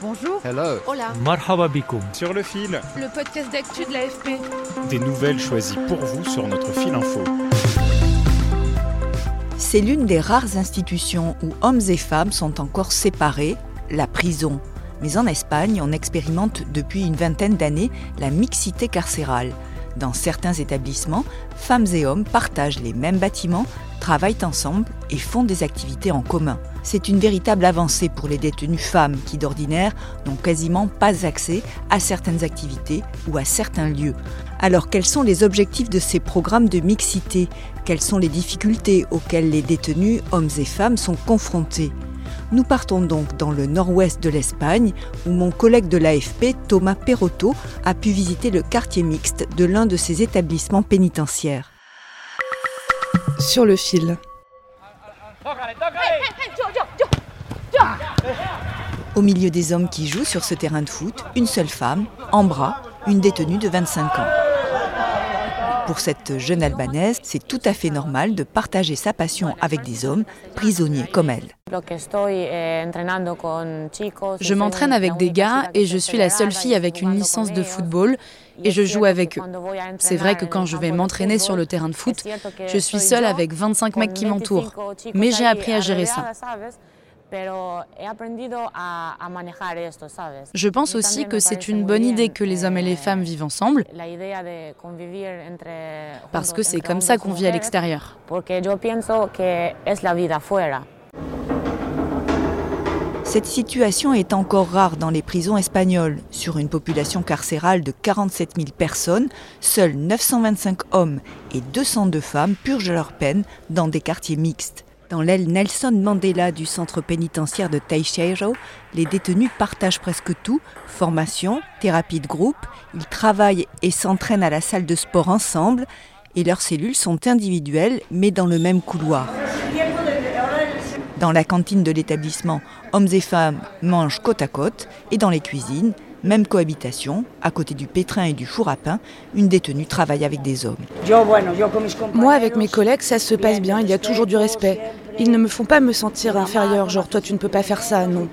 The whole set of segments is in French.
Bonjour. Hello. Hola. Marhaba bikoum. Sur le fil, Le podcast d'actu de l'AFP. des nouvelles choisies pour vous sur notre fil info. C'est l'une des rares institutions où hommes et femmes sont encore séparés, la prison. Mais en Espagne, on expérimente depuis une vingtaine d'années la mixité carcérale. Dans certains établissements, femmes et hommes partagent les mêmes bâtiments, travaillent ensemble et font des activités en commun. C'est une véritable avancée pour les détenues femmes qui d'ordinaire n'ont quasiment pas accès à certaines activités ou à certains lieux. Alors quels sont les objectifs de ces programmes de mixité? Quelles sont les difficultés auxquelles les détenus, hommes et femmes, sont confrontés? Nous partons donc dans le nord-ouest de l'Espagne, où mon collègue de l'AFP, Thomas Perotto, a pu visiter le quartier mixte de l'un de ces établissements pénitentiaires. Sur le fil. Au milieu des hommes qui jouent sur ce terrain de foot, une seule femme, en bras, une détenue de 25 ans. Pour cette jeune Albanaise, c'est tout à fait normal de partager sa passion avec des hommes, prisonniers comme elle. Je m'entraîne avec des gars et je suis la seule fille avec une licence de football et je joue avec eux. C'est vrai que quand je vais m'entraîner sur le terrain de foot, je suis seule avec 25 mecs qui m'entourent. Mais j'ai appris à gérer ça. Je pense aussi que c'est une bonne idée que les hommes et les femmes vivent ensemble, parce que c'est comme ça qu'on vit à l'extérieur. Cette situation est encore rare dans les prisons espagnoles. Sur une population carcérale de 47 000 personnes, seuls 925 hommes et 202 femmes purgent leur peine dans des quartiers mixtes. Dans l'aile Nelson Mandela du centre pénitentiaire de Teixeiro, les détenus partagent presque tout, formation, thérapie de groupe, ils travaillent et s'entraînent à la salle de sport ensemble, et leurs cellules sont individuelles mais dans le même couloir. Dans la cantine de l'établissement, hommes et femmes mangent côte à côte, et dans les cuisines, même cohabitation, à côté du pétrin et du four à pain, une détenue travaille avec des hommes. Moi, avec mes collègues, ça se passe bien, il y a toujours du respect. Ils ne me font pas me sentir inférieure, genre toi tu ne peux pas faire ça, non.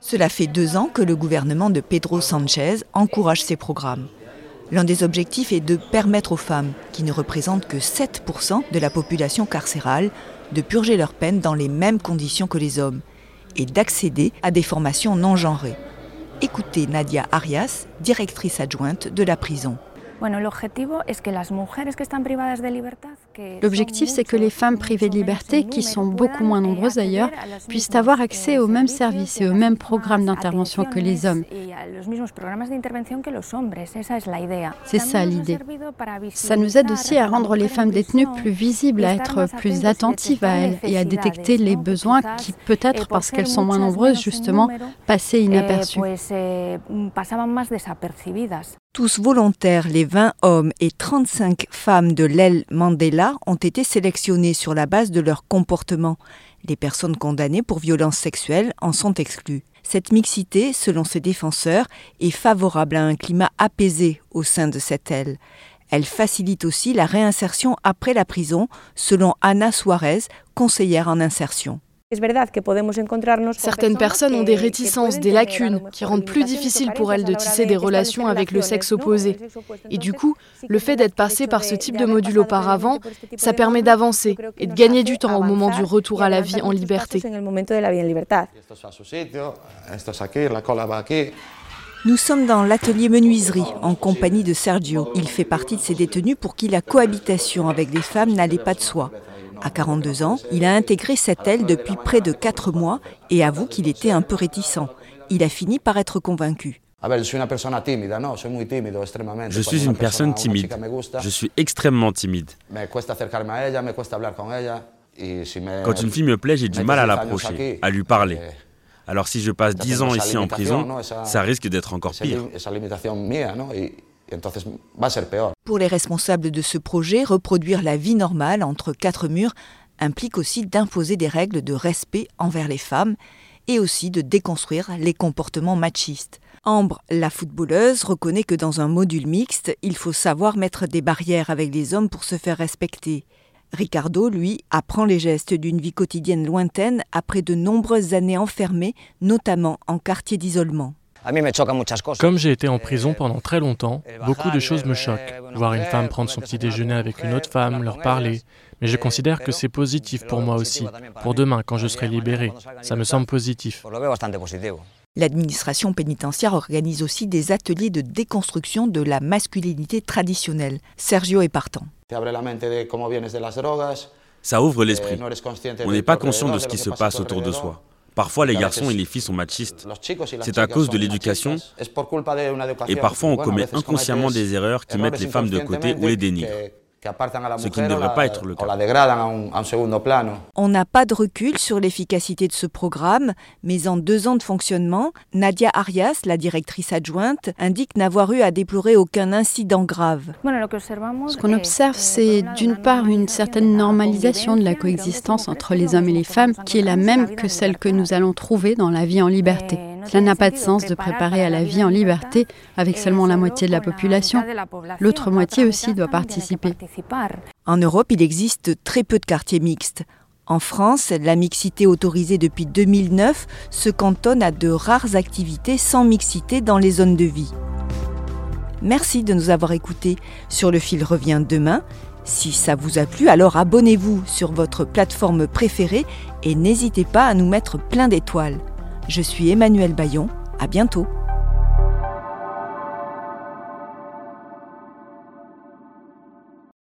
Cela fait deux ans que le gouvernement de Pedro Sanchez encourage ces programmes. L'un des objectifs est de permettre aux femmes, qui ne représentent que 7% de la population carcérale, de purger leur peine dans les mêmes conditions que les hommes et d'accéder à des formations non genrées. Écoutez Nadia Arias, directrice adjointe de la prison. L'objectif, c'est que les femmes privées de liberté, qui sont beaucoup moins nombreuses d'ailleurs, puissent avoir accès aux mêmes services et aux mêmes programmes d'intervention que les hommes. C'est ça l'idée. Ça nous aide aussi à rendre les femmes détenues plus visibles, à être plus attentives à elles et à détecter les besoins qui, peut-être parce qu'elles sont moins nombreuses, justement, passaient inaperçus. Tous volontaires, les 20 hommes et 35 femmes de l'aile Mandela ont été sélectionnés sur la base de leur comportement. Les personnes condamnées pour violences sexuelles en sont exclues. Cette mixité, selon ses défenseurs, est favorable à un climat apaisé au sein de cette aile. Elle facilite aussi la réinsertion après la prison, selon Ana Suarez, conseillère en insertion. Certaines personnes ont des réticences, des lacunes, qui rendent plus difficile pour elles de tisser des relations avec le sexe opposé. Et du coup, le fait d'être passé par ce type de module auparavant, ça permet d'avancer et de gagner du temps au moment du retour à la vie en liberté. Nous sommes dans l'atelier menuiserie en compagnie de Sergio. Il fait partie de ces détenus pour qui la cohabitation avec des femmes n'allait pas de soi. À 42 ans, il a intégré cette aile depuis près de 4 mois et avoue qu'il était un peu réticent. Il a fini par être convaincu. Je suis une personne timide. Je suis extrêmement timide. Quand une fille me plaît, j'ai du mal à l'approcher, à lui parler. Eh, Alors si je passe 10 ans ici en prison, ça risque d'être encore pire. Pour les responsables de ce projet, reproduire la vie normale entre quatre murs implique aussi d'imposer des règles de respect envers les femmes et aussi de déconstruire les comportements machistes. Ambre, la footballeuse, reconnaît que dans un module mixte, il faut savoir mettre des barrières avec les hommes pour se faire respecter. Ricardo, lui, apprend les gestes d'une vie quotidienne lointaine après de nombreuses années enfermées, notamment en quartier d'isolement. Comme j'ai été en prison pendant très longtemps, beaucoup de choses me choquent. Voir une femme prendre son petit déjeuner avec une autre femme, leur parler. Mais je considère que c'est positif pour moi aussi. Pour demain, quand je serai libéré, ça me semble positif. L'administration pénitentiaire organise aussi des ateliers de déconstruction de la masculinité traditionnelle. Sergio est partant. Ça ouvre l'esprit. On n'est pas conscient de ce qui se passe autour de soi. Parfois, les garçons et les filles sont machistes. C'est à cause de l'éducation. Et parfois, on commet inconsciemment des erreurs qui mettent les femmes de côté ou les dénigrent ce qui ne devrait pas être le cas. On n'a pas de recul sur l'efficacité de ce programme, mais en deux ans de fonctionnement, Nadia Arias, la directrice adjointe, indique n'avoir eu à déplorer aucun incident grave. Ce qu'on observe, c'est d'une part une certaine normalisation de la coexistence entre les hommes et les femmes, qui est la même que celle que nous allons trouver dans la vie en liberté. Cela n'a pas de sens de préparer à la vie en liberté avec seulement la moitié de la population. L'autre moitié aussi doit participer. En Europe, il existe très peu de quartiers mixtes. En France, la mixité autorisée depuis 2009 se cantonne à de rares activités sans mixité dans les zones de vie. Merci de nous avoir écoutés. Sur le fil revient demain. Si ça vous a plu, alors abonnez-vous sur votre plateforme préférée et n'hésitez pas à nous mettre plein d'étoiles. Je suis Emmanuel Bayon. À bientôt.